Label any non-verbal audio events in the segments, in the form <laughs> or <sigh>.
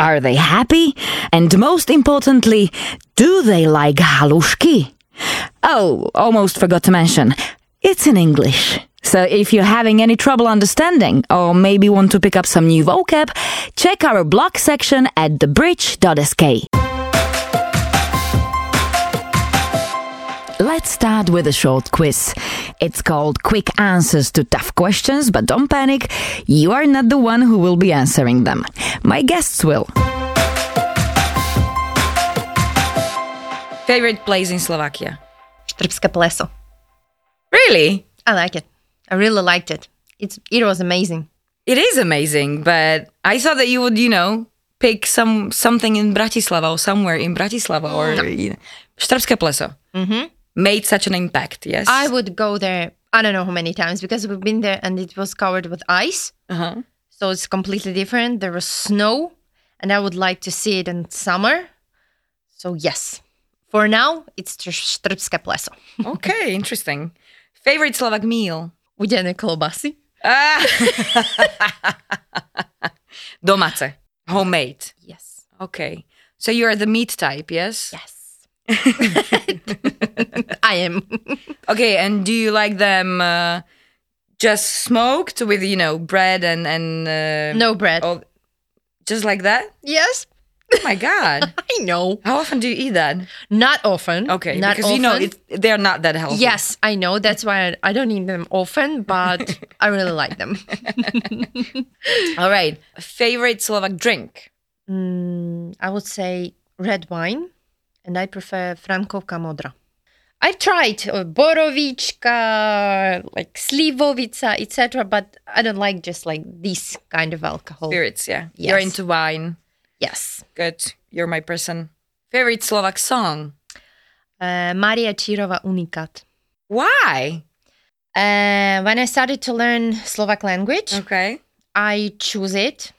Are they happy? And most importantly, do they like halushki? Oh, almost forgot to mention, it's in English. So if you're having any trouble understanding or maybe want to pick up some new vocab, check our blog section at thebridge.sk. Let's start with a short quiz. It's called Quick Answers to Tough Questions, but don't panic, you are not the one who will be answering them. My guests will. Favorite place in Slovakia? Štrbské pleso. Really? I like it. I really liked it. It's it was amazing. It is amazing, but I thought that you would, you know, pick some something in Bratislava or somewhere in Bratislava or you know, Štrbské pleso. Mhm. Made such an impact, yes? I would go there. I don't know how many times because we've been there and it was covered with ice, uh-huh. so it's completely different. There was snow, and I would like to see it in summer. So yes, for now it's Štrbské pleso. <laughs> Okay, interesting. Favorite Slovak meal? Udené klobasy. Ah. <laughs> Domace. Homemade. Yes. Okay. So you are the meat type, yes? Yes. <laughs> I am. Okay, and do you like them uh, just smoked with, you know, bread and and uh, no bread. all- just like that? Yes. Oh my god. <laughs> I know. How often do you eat that? Not often. Okay, Not because you know often. it, they're not that healthy. Yes, I know. That's why I, I don't eat them often, but <laughs> I really like them. All right. Favorite Slovak drink? Mm, I would say red wine, and I prefer Frankovka Modra. I've tried uh, like Slivovica, etc., but I don't like just like this kind of alcohol. Spirits, yeah. You're into wine. Yes. Good. You're my person. Favorite Slovak song? Uh, Maria Čirova Unikat. Why? Uh, when I started to learn Slovak language, Okay. I choose it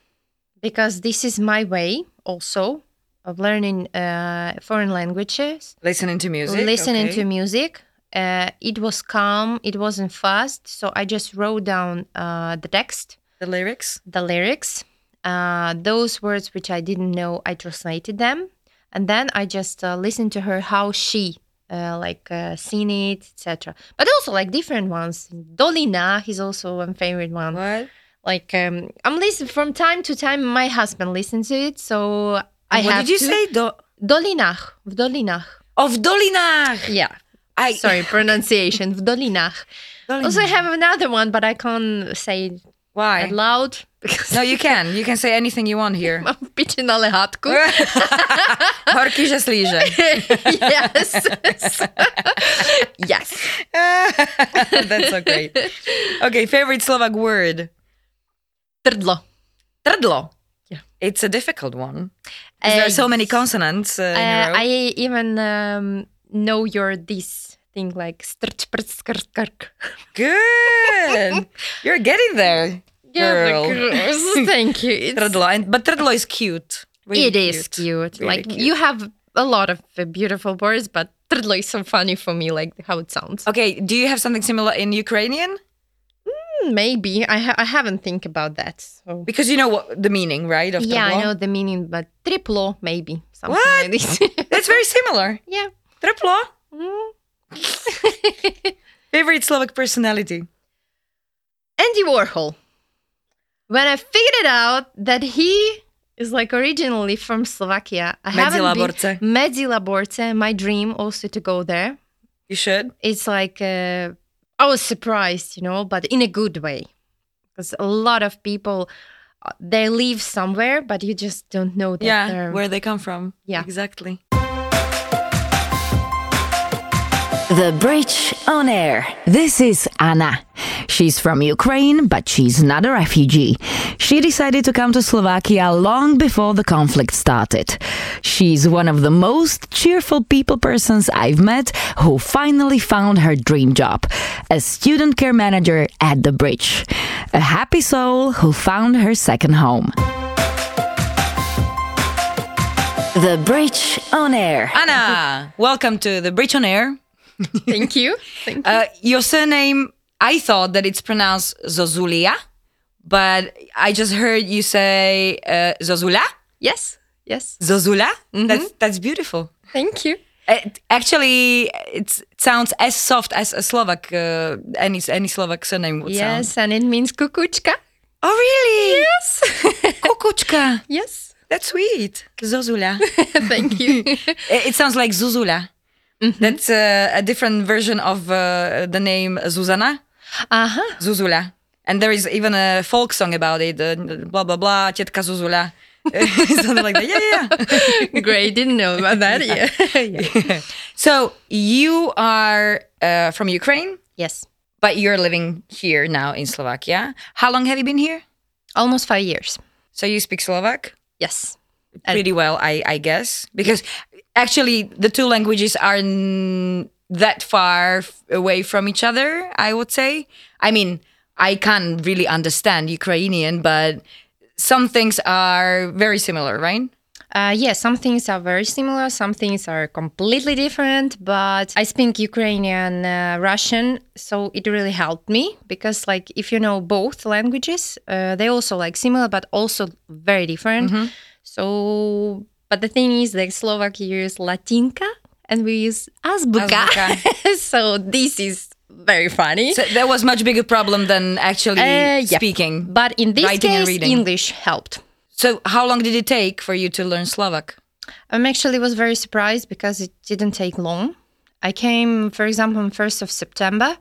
because this is my way also of learning uh, foreign languages, Listening to music. listening okay. to music. Uh, it was calm, it wasn't fast, so I just wrote down uh, the text, the lyrics. the lyrics, uh, those words which I didn't know, I translated them, and then I just uh, listened to her how she. Uh, like uh, seen it, etc. But also like different ones. Dolina is also one favorite one What? like um i'm listening from time to time my husband listens to it so i what have did you to- say? Do- dolinach v dolinach of Dolinach. yeah I sorry pronunciation v dolinach also i have another one but i can't say it Why? out loud No, you can. You can say anything you want here. <laughs> mám piči na lehátku že slíže. yes <laughs> yes <laughs> That's so great. Okay, favorite Slovak word? trdlo Trdlo. Yeah. It's a difficult one. There are so many consonants uh, Uh, i even um, know your this thing like strč prc skrč krk Good. <laughs> You're getting there. Yeah, girl. the. <laughs> Thank you. And, but trdlo is cute. Really it is cute. Really like cute. you have a lot of uh, beautiful words, but trdlo is so funny for me, like how it sounds. Okay, do you have something similar in Ukrainian? Maybe I ha- I haven't think about that. So. Because you know what the meaning, right? Of Yeah, I know the meaning, but triplo maybe something What? like this. <laughs> It's very similar. yeah. Triplo. Mm. <laughs> <laughs> Favorite Slovak personality? Andy Warhol. When I figured it out that he is like originally from Slovakia, I haven't Medzilaborce. been Medzilaborce. My dream also to go there. You should. it's like uh, I was surprised, you know, but in a good way, because a lot of people uh, they live somewhere, but you just don't know that. Yeah, where they come from. Yeah. Exactly. The Bridge on Air. This is Anna. She's from Ukraine, but she's not a refugee. She decided to come to Slovakia long before the conflict started. She's one of the most cheerful people persons I've met who finally found her dream job a student care manager at the bridge. A happy soul who found her second home. The Bridge on Air. Anna, welcome to the Bridge on Air. <laughs> Thank you. Thank you. Uh, your surname, I thought that it's pronounced Zozulia, but I just heard you say uh, Zozula. yes. Yes. Zozula. That's that's beautiful. Thank you. It, actually, it's, it sounds as soft as a Slovak, uh, any any Slovak surname would sound. Yes, and it means kukuchka. Oh, really? Yes. <laughs> Kukuchka. yes. That's sweet. Zozula. <laughs> Thank you. it, it sounds like Zuzula. That's uh, a different version of uh, the name Zuzana. Aha. Zuzula. And there is even a folk song about it. Uh, blah, blah, blah. Tietka Zuzula. <laughs> Something like that. Yeah, yeah. <laughs> Great. Didn't know about that. <laughs> Yeah. yeah. So you are uh, from Ukraine, Yes. but you're living here now in Slovakia. How long have you been here? Almost five years. So you speak Slovak Yes. pretty well, I, I guess, because actually the two languages are n- that far f- away from each other. I would say. I mean, I can't really understand Ukrainian, but some things are very similar, right? Uh, yeah, some things are very similar, some things are completely different, but I speak Ukrainian, uh, Russian, so it really helped me because, like, if you know both languages, uh, they also like similar but also very different. So, but the thing is, like, Slovak use Latinka and we use Azbuka. Azbuka. <laughs> so, this is very funny. So that was much bigger problem than actually Uh, yeah. speaking. but in this case. English helped. So how long did it take for you to learn Slovak? I'm actually was very surprised because it didn't take long. I came, for example, on first of September,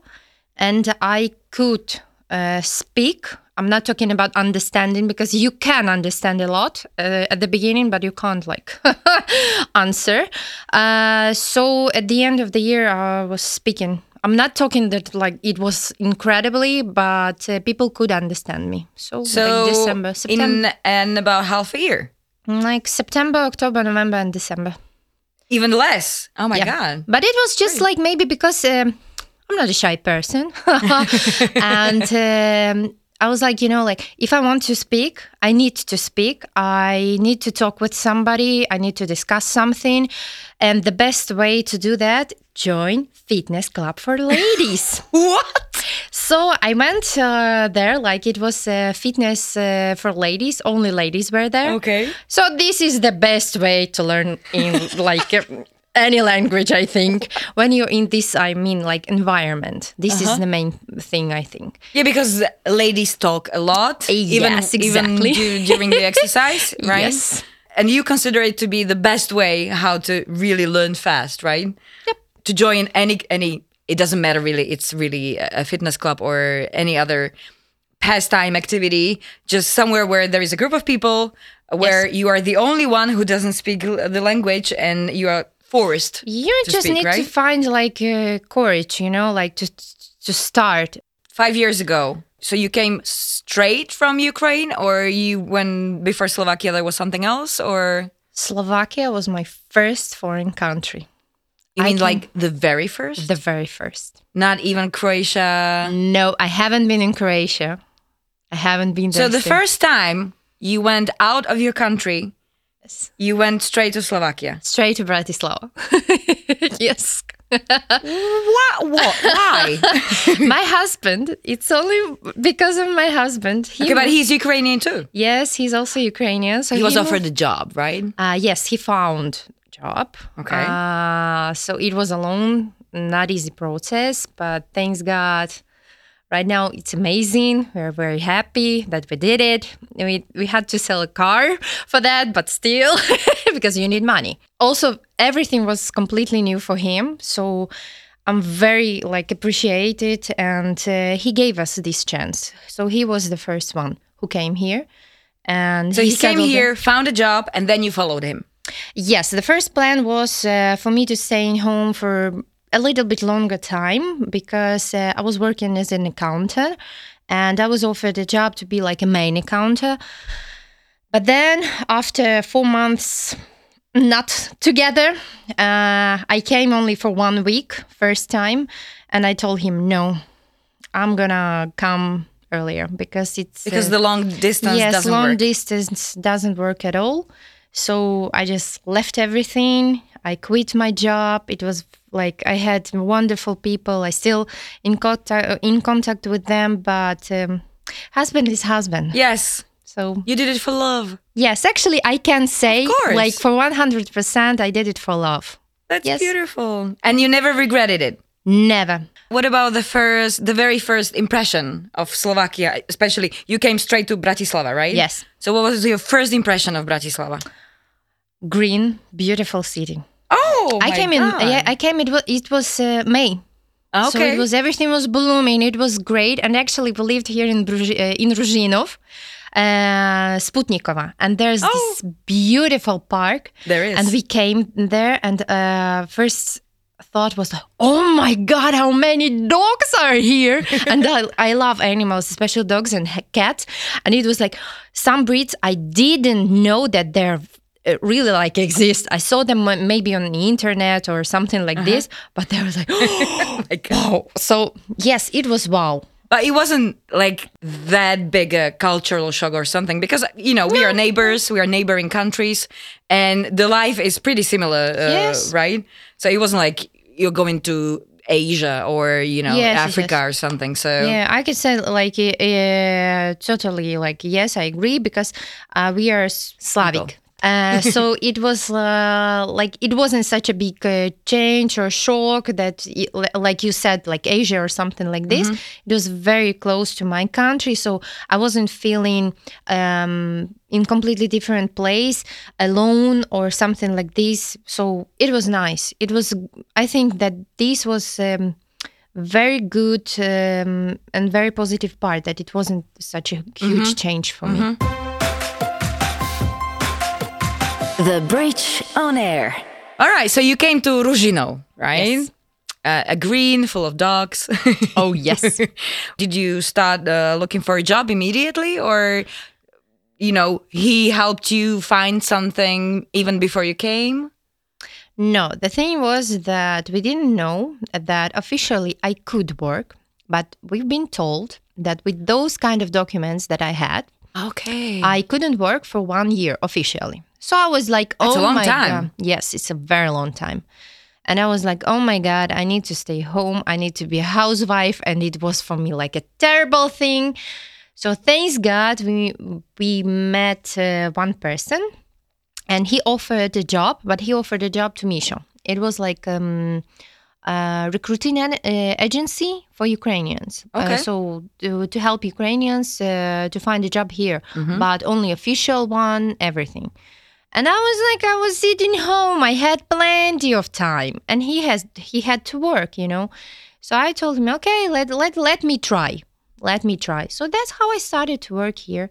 and I could uh, speak. I'm not talking about understanding because you can understand a lot uh, at the beginning, but you can't like <laughs> answer. Uh, so at the end of the year, I was speaking. I'm not talking that like it was incredibly, but uh, people could understand me. So, So like December, September, in in about half a year, like September, October, November, and December. even less. Oh my Yeah. god! But it was just like maybe because um, I'm not a shy person. <laughs> and um, I was like, you know, like if I want to speak, I need to speak. I need to talk with somebody. I need to discuss something. And the best way to do that, join Fitness Club for <laughs> Ladies. What? So I went uh, there, like it was uh, fitness uh, for ladies. Only ladies were there. Okay. So this is the best way to learn in like <laughs> any language, I think. When you're in this, I mean, like environment. This is uh-huh. the main thing, I think. Yeah, because ladies talk a lot, eh, even, Yes, even exactly. du- during the <laughs> exercise, right? Yes. And you consider it to be the best way how to really learn fast, right? Yep. To join any any, it doesn't matter really. It's really a fitness club or any other pastime activity. Just somewhere where there is a group of people where you are the only one who doesn't speak the language, and you are forced. You just speak, need to find like uh, courage, you know, like to to start. five years ago. So you came straight from Ukraine, or you when before Slovakia there was something else, or Slovakia was my first foreign country, you I mean like the very first, the very first. not even Croatia? No, I haven't been in Croatia. I haven't been there. So the still. first time you went out of your country, Yes. you went straight to Slovakia. straight to Bratislava. <laughs> yes. What? What? Why? <laughs> my husband, it's only because of my husband. He okay, but he's Ukrainian too. yes, he's also Ukrainian. So He was moved- offered a job, right? Uh, yes, he found job. Okay. Uh, so it was a long, not easy process, but thanks God. Right now, it's amazing. We're very happy that we did it. We, we had to sell a car for that, but still, <laughs> because you need money. Also, everything was completely new for him. So I'm very like appreciated, and uh, he gave us this chance. So he was the first one who came here, and So he, came settled in- here, found a job, and then you followed him. Yes, the first plan was uh, for me to stay in home for a little bit longer time because uh, I was working as an accountant and I was offered a job to be like a main accountant. But then after four months not together, uh, I came only for one week first time and I told him no, I'm gonna come earlier because it's Because uh, the long distance yes, doesn't long work. distance doesn't work at all. So I just left everything. I quit my job. It was like I had wonderful people. I still in contact in contact with them, but um, husband is husband. yes, So you did it for love. yes, actually, I can say like for one hundred percent, I did it for love. That's Yes. beautiful. And you never regretted it. Never. What about the first, the very first impression of Slovakia? Especially, you came straight to Bratislava, right? Yes. So, what was your first impression of Bratislava? Green, beautiful city. Oh, I came God. in. Yeah, I came. It was it was uh, May. Okay. So it was everything was blooming. It was great, and actually we lived here in uh, in Ruzhinov, uh, Sputnikova, and there's this beautiful park. Oh. There is. and we came there, and uh, first thought was, "Oh my God, how many dogs are here!" <laughs> and I, I love animals, especially dogs and cats, and it was like some breeds I didn't know that they're really like exist. I saw them maybe on the internet or something like this, but there was like, <gasps> Oh my God. wow. So yes, it was wow. But it wasn't like that big a cultural shock or something because, you know, we are neighbors, we are neighboring countries, and the life is pretty similar, uh, Yes. right? So it wasn't like you're going to Asia or, you know, Yes, Africa yes. or something. So, Yeah, I could say like uh, totally like yes, I agree because uh, we are Slavic. Uh, <laughs> so it was uh, like it wasn't such a big uh, change or shock that it, like you said like asia or something like this. It was very close to my country so i wasn't feeling um, in completely different place alone or something like this. So it was nice. It was i think that this was um, very good um, and very positive part that it wasn't such a huge change for me The Bridge on Air. all right. So you came to Ruzhino, right? Yes. Uh, a green full of dogs. <laughs> oh yes Did you start uh, looking for a job immediately or, you know, he helped you find something even before you came? No, the thing was that we didn't know that officially I could work, but we've been told that with those kind of documents that I had, Okay. I couldn't work for one year officially. So I was like, That's oh a long my time. god, yes, it's a very long time. And I was like, oh my god, I need to stay home. I need to be a housewife, and it was for me like a terrible thing. So thanks God, we we met uh, one person, and he offered a job, but he offered a job to Misha. It was like um, a recruiting an, uh, agency for Ukrainians. Uh, Okay. so to, to help Ukrainians uh, to find a job here, Mm-hmm. but only official one, everything. And I was like, I was sitting home. I had plenty of time, and he has he had to work, you know. So I told him, okay, let let let me try, let me try. So that's how I started to work here.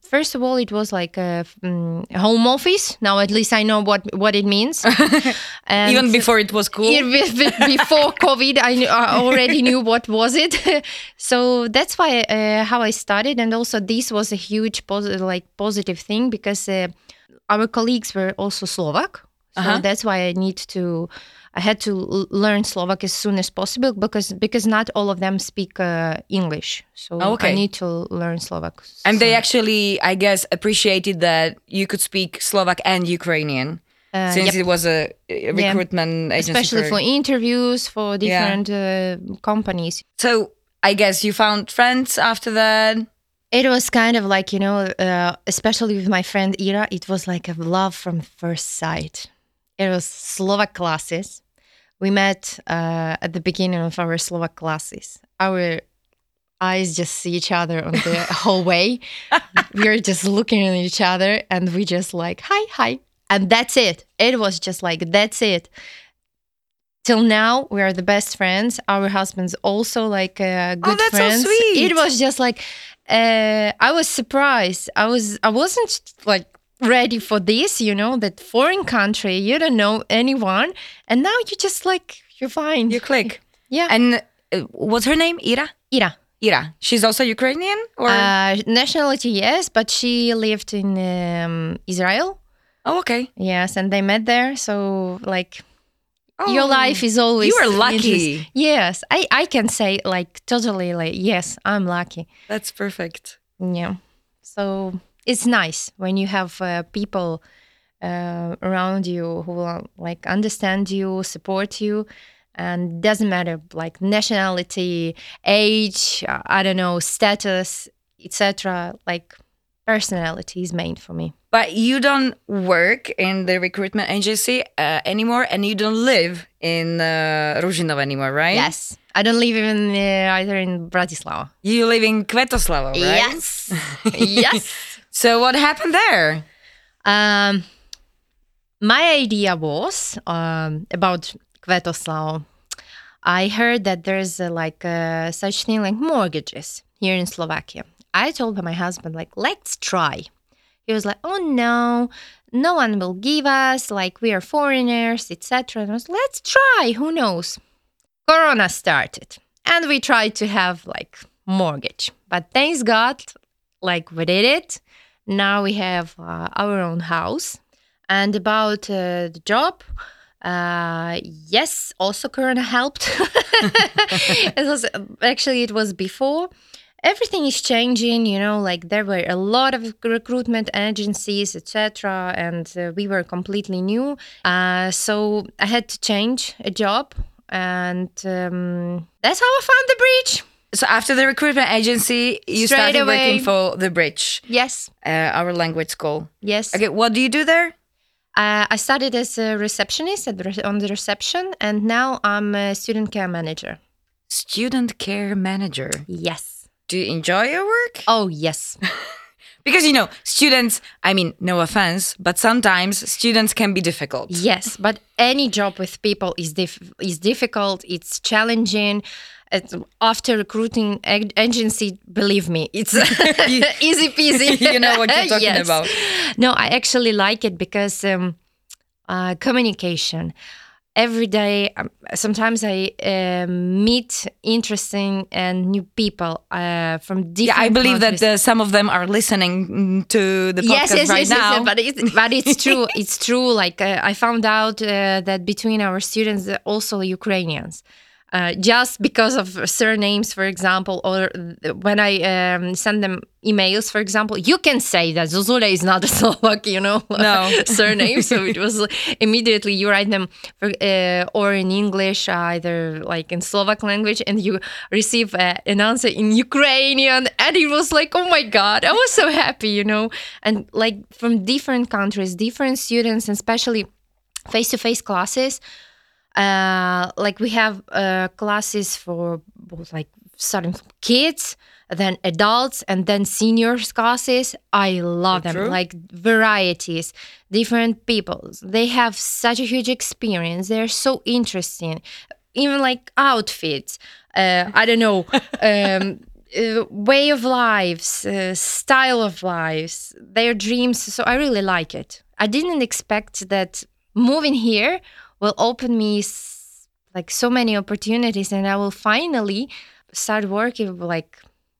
First of all, it was like a, a home office. Now at least I know what what it means. <laughs> Even before it was cool? <laughs> yeah, be- be- before COVID, I, knew, I already knew what was it. <laughs> so that's why uh, how I started, and also this was a huge positive, like positive thing because uh, our colleagues were also Slovak. So Uh-huh. that's why I need to. I had to l- learn Slovak as soon as possible because because not all of them speak uh, English. So Oh, okay. I need to learn Slovak. And they actually, I guess, appreciated that you could speak Slovak and Ukrainian Uh, since yep. it was a recruitment agency. especially for interviews for Yeah. different uh, companies. So I guess you found friends after that. It was kind of like, you know, uh, especially with my friend Ira, it was like a love from first sight. It was Slovak classes. We met uh, at the beginning of our Slovak classes. Our eyes just see each other on the <laughs> hallway. we were just looking at each other and we just like, hi, hi. And that's it. It was just like, that's it. Till now, we are the best friends. Our husbands also like uh, good that's so sweet. It was just like uh, I was surprised. I was I wasn't like ready for this. You know, that foreign country, you don't know anyone, and now you just like you're fine. You click. <laughs> yeah. And uh, what's her name? Ira. Ira. Ira. She's also Ukrainian, or Uh, nationality, yes, but she lived in um, Israel. oh, okay. Yes, and they met there. So, like, Oh, your life is always. You are lucky. Yes, I, I can say, like, totally, like, yes, I'm lucky. That's perfect. Yeah. So, it's nice when you have uh, people uh, around you who, uh, like, understand you, support you. And doesn't matter like nationality, age, uh, I don't know, status, etc. Like personality is main for me. But you don't work in the recruitment agency uh, anymore, and you don't live in uh, Ružinov anymore, right? Yes. I don't live in uh, either in Bratislava. You live in Kvetoslavo, right? Yes. <laughs> yes. So what happened there? Um, my idea was um, about Kvetoslav. I heard that there's uh, like uh, such thing like mortgages here in Slovakia. I told my husband like, let's try. He was like, oh no, no one will give us. Like we are foreigners, etc. And I was, let's try. Who knows? Corona started, and we tried to have like mortgage, but thanks God, like we did it. Now we have uh, our own house. And about uh, the job, uh, yes, also Corona helped. <laughs> it was actually it was before. Everything is changing, you know. Like there were a lot of recruitment agencies, etc., and uh, we were completely new. Uh, so I had to change a job, and um, that's how I found the bridge. So after the recruitment agency, you Straight started away. working for the Bridge, Yes, uh, our language school. yes. Okay, what do you do there? Uh, I started as a receptionist at re- on the reception, and now I'm a student care manager. Student care manager. Yes. Do you enjoy your work? Oh, yes. <laughs> Because you know, students, I mean, no offense, but sometimes students can be difficult. yes, but any job with people is dif- is difficult. It's challenging. It's, after recruiting ag- agency, believe me, it's <laughs> <laughs> easy peasy. You know what you're talking Yes. about. No, I actually like it because um, uh, communication. Every day, um, sometimes I um meet interesting and new people uh, from Yeah. I believe that countries. uh, some of them are listening mm, to the podcast yes, yes, right yes, yes, now. yes, but it's but it's <laughs> true. It's true. Like uh, I found out uh, that between our students, also Ukrainians. Uh, just because of surnames, for example, or when I um, send them emails, for example, you can say that Zuzula is not a <laughs> Slovak, you know, No. <laughs> surname. So it was immediately you write them for, uh, or in English, either like in Slovak language, and you receive uh, an answer in Ukrainian, and it was like, oh my god, I was so happy, you know, and like from different countries, different students, and especially face-to-face classes. Uh, like we have uh, classes for both like starting from kids then adults and then seniors classes. I love them True. like varieties different people they have such a huge experience. They're so interesting. Even like outfits uh, i don't know <laughs> um, uh, way of lives uh, style of lives their dreams. So i really like it. I didn't expect that moving here will open me s- like so many opportunities and i will finally start working like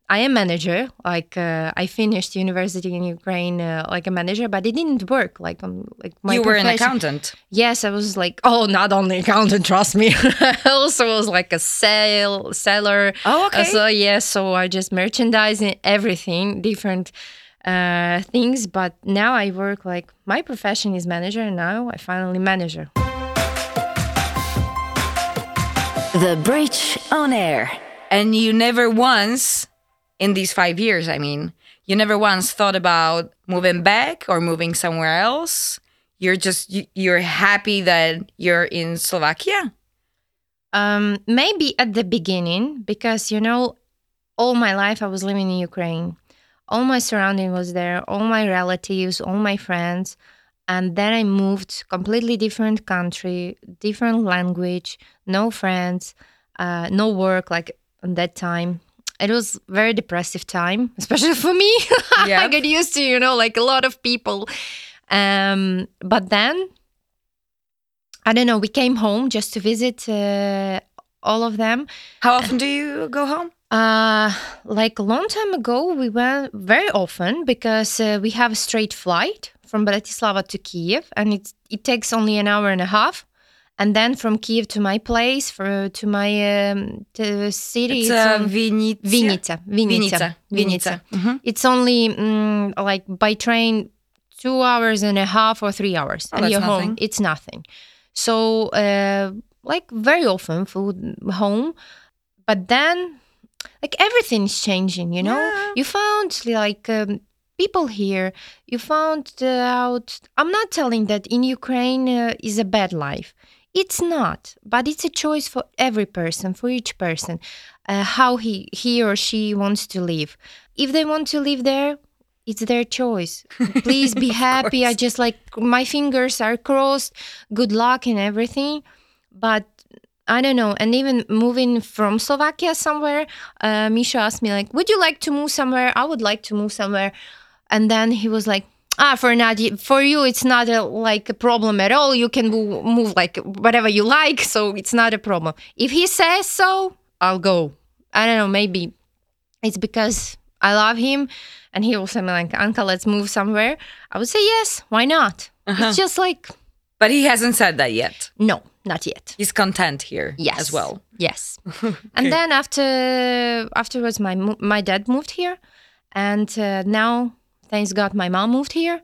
I am manager. Like uh, I finished university in Ukraine uh, like a manager, but it didn't work. Like on like my you were an accountant. Yes, I was like, oh, not only accountant, trust me. <laughs> I also was like a sale seller. Oh, okay. Uh, so yeah, so I just merchandising everything, different uh, things. But now I work like my profession is manager, and now I finally manager. The Bridge on Air. And you never once, in these five years, I mean, you never once thought about moving back or moving somewhere else. You're just you- you're happy that you're in Slovakia. Um, maybe at the beginning, because you know, all my life I was living in Ukraine. All my surrounding was there, all my relatives, all my friends. And then I moved completely different country, different language, no friends, uh, no work like at that time. It was very depressive time, <laughs> especially for me. <laughs> I Yeah. got used to, you know, like a lot of people. Um, but then I don't know. We came home just to visit uh, all of them. How often do you go home? Uh, like a long time ago, we went very often because uh, we have a straight flight from Bratislava to Kiev, and it it takes only an hour and a half. And then from Kiev to my place, for to my um, to city, It's, it's uh, on- Vinica. Vinica, Vinica, Vinica. Mhm. It's only mm, like by train two hours and a half or three hours, Oh, and you're home. It's nothing. So, uh, like very often food home, but then like everything's changing. You know, Yeah. you found like. Um, People here, you found out. I'm not telling that in Ukraine uh, is a bad life. It's not, but it's a choice for every person, for each person, uh, how he he or she wants to live. If they want to live there, it's their choice. <laughs> Please be happy. I just like my fingers are crossed. Good luck and everything. But I don't know. And even moving from Slovakia somewhere, uh, Misha asked me like, "Would you like to move somewhere?" I would like to move somewhere. And then he was like, "Ah, for Nadia, for you, it's not a, like a problem at all. You can move, move like whatever you like, so it's not a problem. If he says so, I'll go. I don't know. Maybe it's because I love him, and he will say like, "Uncle, let's move somewhere." I would say yes. Why not? It's just like But he hasn't said that yet. no, not yet. He's content here Yes, as well. Yes, <laughs> and then after afterwards, my my dad moved here, and uh, now, thanks God, my mom moved here.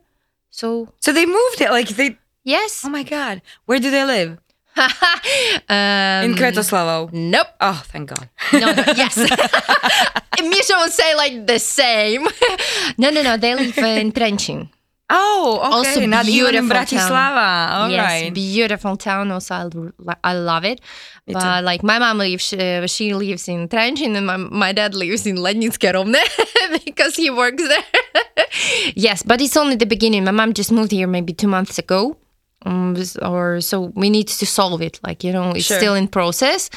So So they moved it. Like they. yes, Oh my God. Where do they live? <laughs> um, In Kvetoslavo. Nope. Oh, thank God. No, no, <laughs> yes. <laughs> Misha would say like the same. no, no, no. They live in Trenchin. Oh, okay. Also Not beautiful town. Bratislava. All yes, right. beautiful town. Also, I love it. Me but like my mom lives, uh, she lives in Trenchin, and my, my dad lives in Lednicke Rovne <laughs> because he works there. <laughs> yes, but it's only the beginning. My mom just moved here maybe two months ago, um, or so we need to solve it. Like you know, it's Sure. still in process.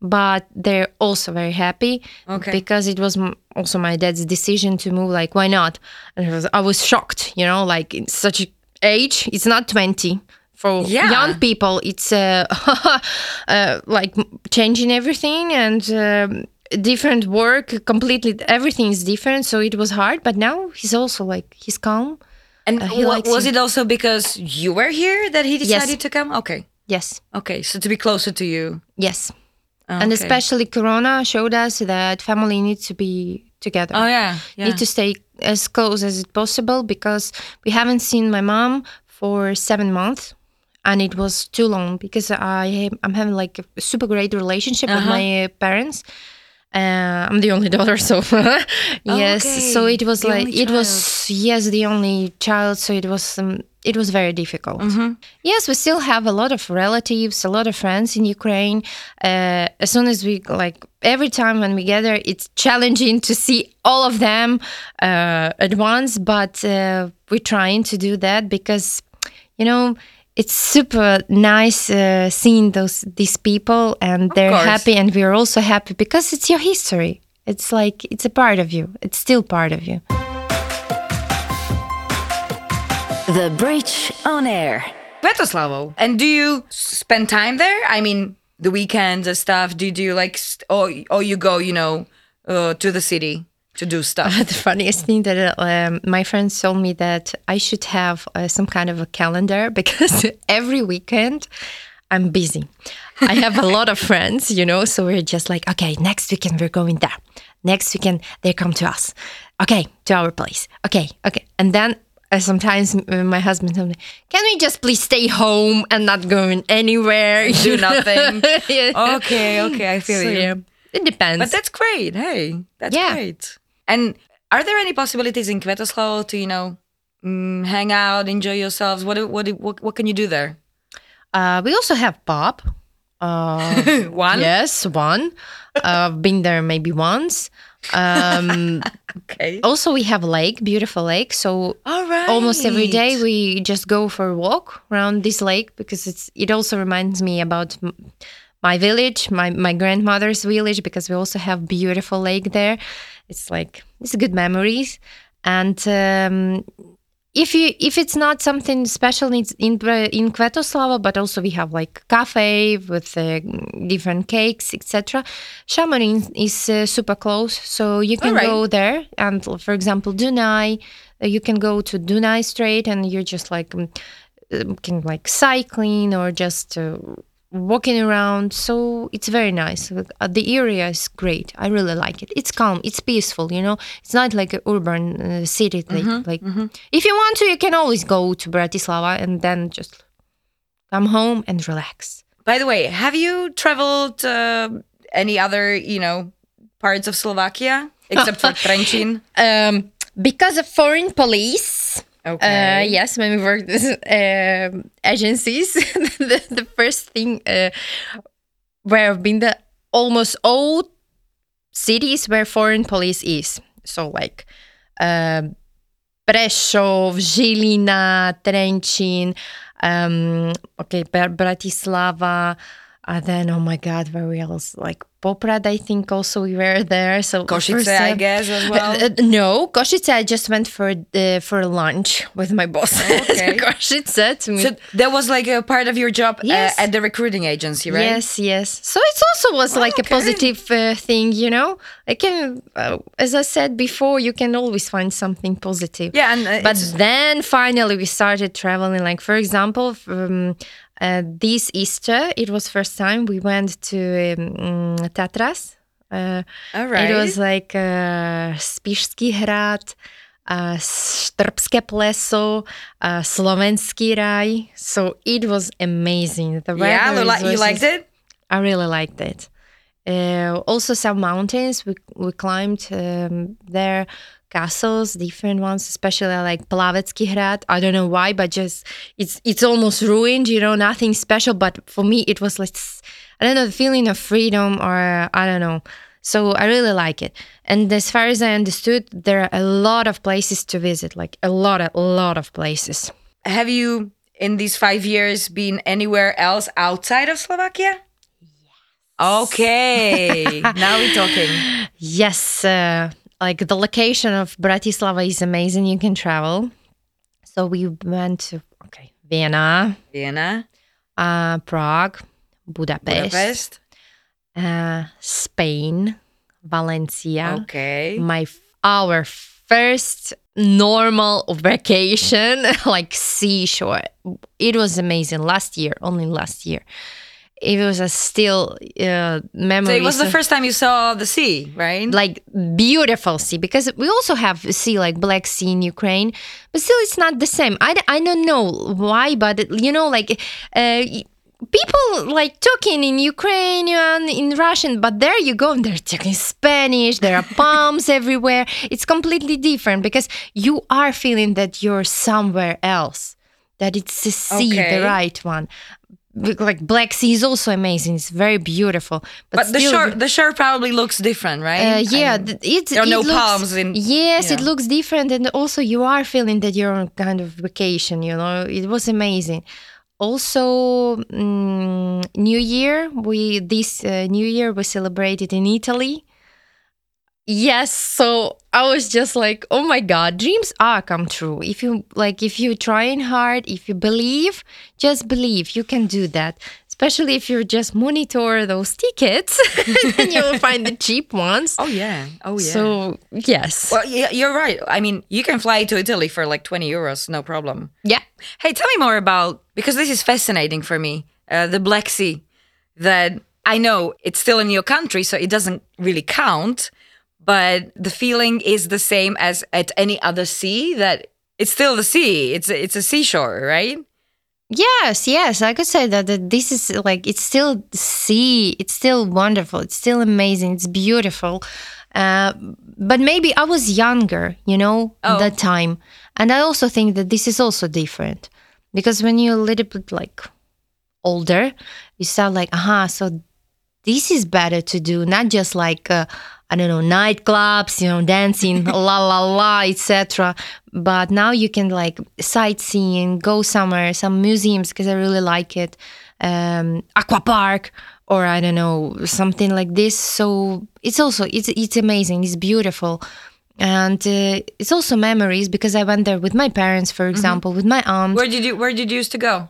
But they're also very happy Okay. because it was m- also my dad's decision to move. Like, why not? And I was, I was shocked, you know, like in such a age. It's not twenty for Yeah. young people. It's uh, <laughs> uh, like changing everything and um, different work. Completely, everything is different. So it was hard. But now he's also like he's calm. And Uh, he wa- was it. it also because you were here that he decided to come? Okay. Yes, Okay. So to be closer to you. yes. Oh, And especially Corona showed us that family needs to be together. Oh yeah. Yeah. need to stay as close as possible because we haven't seen my mom for seven months and it was too long because I I'm having like a super great relationship with Uh-huh. my uh, parents. Uh, I'm the only daughter, so <laughs> yes. So Okay, it was the like it was yes, the only child. So it was um, it was very difficult. Mm-hmm. Yes, we still have a lot of relatives, a lot of friends in Ukraine. Uh, as soon as we like every time when we gather, it's challenging to see all of them uh, at once. But uh, we're trying to do that because, you know, it's super nice uh, seeing those these people and they're course. happy, and we're also happy because it's your history. It's like it's a part of you. It's still part of you. The Bridge on Air. Kvetoslavo. And do you spend time there? I mean, the weekends and stuff. Do you like, st- or or you go, you know, uh, to the city to do stuff? <laughs> the funniest thing that um, my friends told me that I should have uh, some kind of a calendar <laughs> because every weekend I'm busy. I have a lot of friends, you know, so we're just like, okay, next weekend we're going there. Next weekend they come to us. Okay, to our place. Okay, okay. And then uh, sometimes uh, my husband told me, can we just please stay home and not going anywhere? do <laughs> nothing. <laughs> yeah. Okay, okay, I feel So, you. yeah, it depends. But that's great. Hey, that's Yeah. great. And are there any possibilities in Kvetoslavo to, you know, mm, hang out, enjoy yourselves? What, what, what, what can you do there? uh, we also have Bob. Uh, <laughs> One? Yes, one. Uh, I've been there maybe once. Um, <laughs> Okay. also, we have a lake, beautiful lake. So All right. almost every day we just go for a walk around this lake because it's it also reminds me about my village, my my grandmother's village because we also have beautiful lake there. It's like it's good memories, and um, if you if it's not something special in in, in Kvetoslavo, but also we have like cafe with uh, different cakes, etc. Šamorín is uh, super close, so you can Alright. go there. And for example, Dunai, uh, you can go to Dunai Strait, and you're just like um, uh, can like cycling or just uh, walking around. So it's very nice. Uh, the area is great. I really like it. It's calm. It's peaceful. You know, it's not like an urban uh, city. Like, like if you want to, you can always go to Bratislava and then just come home and relax. By the way, have you traveled uh, any other, you know, parts of Slovakia except for <laughs> Trenčín? Um, because of foreign police. Okay. Uh, yes, when we worked with <laughs> um agencies, <laughs> the, the first thing uh, where I've been the almost all cities where foreign police is. So like um Prešov, Žilina, Trenčín, um, okay, Br- Bratislava, and then oh my god, where else? Like Poprad, I think also we were there. So Košice, first, I uh, guess, as well. uh, uh, no, Košice. I just went for uh, for lunch with my boss. <laughs> Okay. Košice to meet. So that was like a part of your job Yes. uh, at the recruiting agency, right? Yes, yes. So it also was like a positive uh, thing, you know. I can, uh, as I said before, you can always find something positive. Yeah, and uh, But then finally we started traveling. Like for example, um, uh, this Easter, it was first time we went to um, mm, Tatras. Uh, all right. It was like uh, Spišský hrad, uh, Štrbské pleso, uh, Slovenský raj. So it was amazing. The yeah, weather you, li- you liked it? I really liked it. Uh, also, some mountains we we climbed um, there, castles, different ones, especially like Plavecký hrad. I don't know why, but just it's it's almost ruined. You know, nothing special. But for me, it was like I don't know, the feeling of freedom, or I don't know. So I really like it. And as far as I understood, there are a lot of places to visit, like a lot, a lot of places. Have you, in these five years, been anywhere else outside of Slovakia? Okay, <laughs> now we're talking. Yes, uh, like the location of Bratislava is amazing. You can travel. So we went to okay Vienna, Vienna, uh, Prague, Budapest, Budapest. Uh, Spain, Valencia. Okay. My our first normal vacation, <laughs> like seashore. It was amazing. Last year, only last year. It was a still uh, memory. So it was the first time you saw the sea, right? like beautiful sea because we also have sea like black sea in ukraine but still it's not the same I, I don't know why but it- you know like uh, people like talking in ukrainian in russian but there you go and <laughs> they're talking spanish there are palms <laughs> everywhere it's completely different because you are feeling that you're somewhere else that it's the sea Okay. the right one like black sea is also amazing it's very beautiful but, but the still shore, the shore probably looks different, right? uh, I yeah, mean, th- it, there are it no looks, palms in- Yes, it looks different, and also you are feeling that you're on kind of vacation. You know, it was amazing. Also, mm, New Year. We this uh, New Year we celebrated in Italy. Yes, so I was just like, oh my god, dreams are come true. If you like, if you trying hard, if you believe, just believe you can do that. Especially if you just monitor those tickets, <laughs> then you will <laughs> find the cheap ones. oh yeah, oh yeah. So yes, well, yeah, you're right. I mean, you can fly to Italy for like 20 euros, no problem. yeah, Hey, tell me more about because this is fascinating for me. Uh, the Black Sea. That I know it's still in your country, so it doesn't really count. But the feeling is the same as at any other sea. That it's still the sea. It's a, it's a seashore, right? yes, yes. I could say that, that this is like it's still sea. It's still wonderful. It's still amazing. It's beautiful. Uh, but maybe I was younger, you know, Oh. that time, and I also think that this is also different because when you're a little bit like older, you start like, aha, so this is better to do, not just like uh, I don't know nightclubs, you know, dancing, <laughs> la la la, etc. But now you can like sightseeing, go somewhere, some museums because I really like it, um, aqua park, or I don't know something like this. So it's also it's it's amazing, it's beautiful. and uh, it's also memories because I went there with my parents, for example, with my aunt. Where did you Where did you used to go?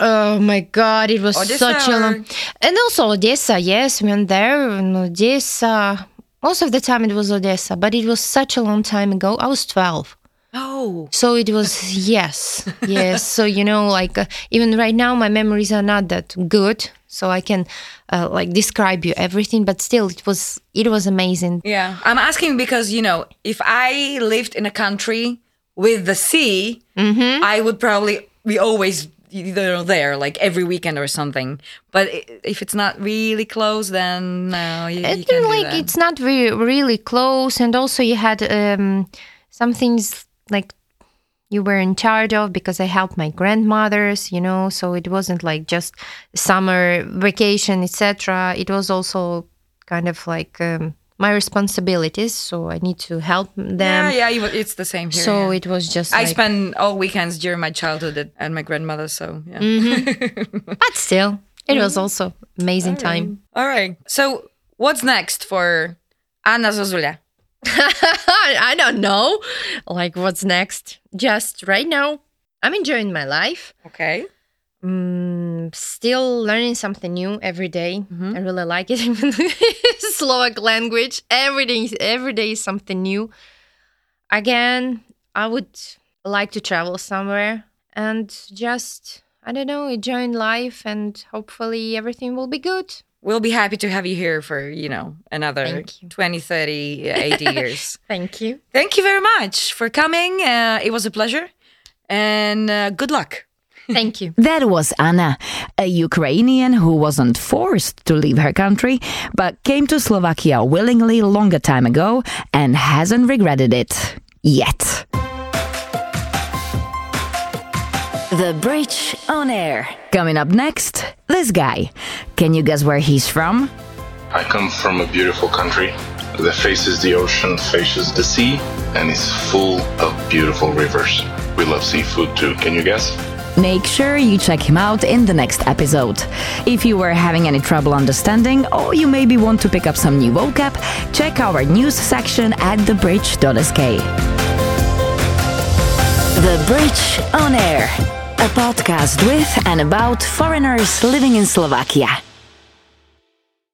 Oh my god, it was Odessa such a or- long and also Odessa, yes, we went there in Odessa. Most of the time it was Odessa, but it was such a long time ago. I was 12. Oh, So it was <laughs> yes, yes. so you know, like uh, even right now, my memories are not that good. So I can uh, like describe you everything, but still, it was it was amazing. yeah. I'm asking because you know, if I lived in a country with the sea, Mm-hmm. I would probably be always you know there like every weekend or something. But if it's not really close, then no, you, you can't do like that. it's not very really close, and also you had um, some things like you were in charge of because I helped my grandmothers, you know. So it wasn't like just summer vacation, etc. It was also kind of like um, my responsibilities, so I need to help them. yeah, yeah. It's the same here. So yeah. it was just. I like- spent all weekends during my childhood at, at my grandmother's. So yeah. Mm-hmm. <laughs> but still, it was also amazing time. All right. So what's next for Anna Zozulia? <laughs> I don't know. Like, what's next? Just right now, I'm enjoying my life. Okay. Mm, still learning something new every day. Mm-hmm. I really like it. <laughs> Slovak language. Every day, every day is something new. Again, I would like to travel somewhere and just, I don't know, enjoy life and hopefully everything will be good. We'll be happy to have you here for, you know, another you. 20, 30, 80 <laughs> years. Thank you. Thank you very much for coming. Uh, it was a pleasure. And uh, good luck. Thank you. That was Anna, a Ukrainian who wasn't forced to leave her country, but came to Slovakia willingly longer time ago and hasn't regretted it yet. The Bridge on Air. Coming up next, this guy. Can you guess where he's from? I come from a beautiful country that faces the ocean, faces the sea, and is full of beautiful rivers. We love seafood too. Can you guess? Make sure you check him out in the next episode. If you were having any trouble understanding, or you maybe want to pick up some new vocab, check our news section at thebridge.sk. The Bridge on Air, a podcast with and about foreigners living in Slovakia.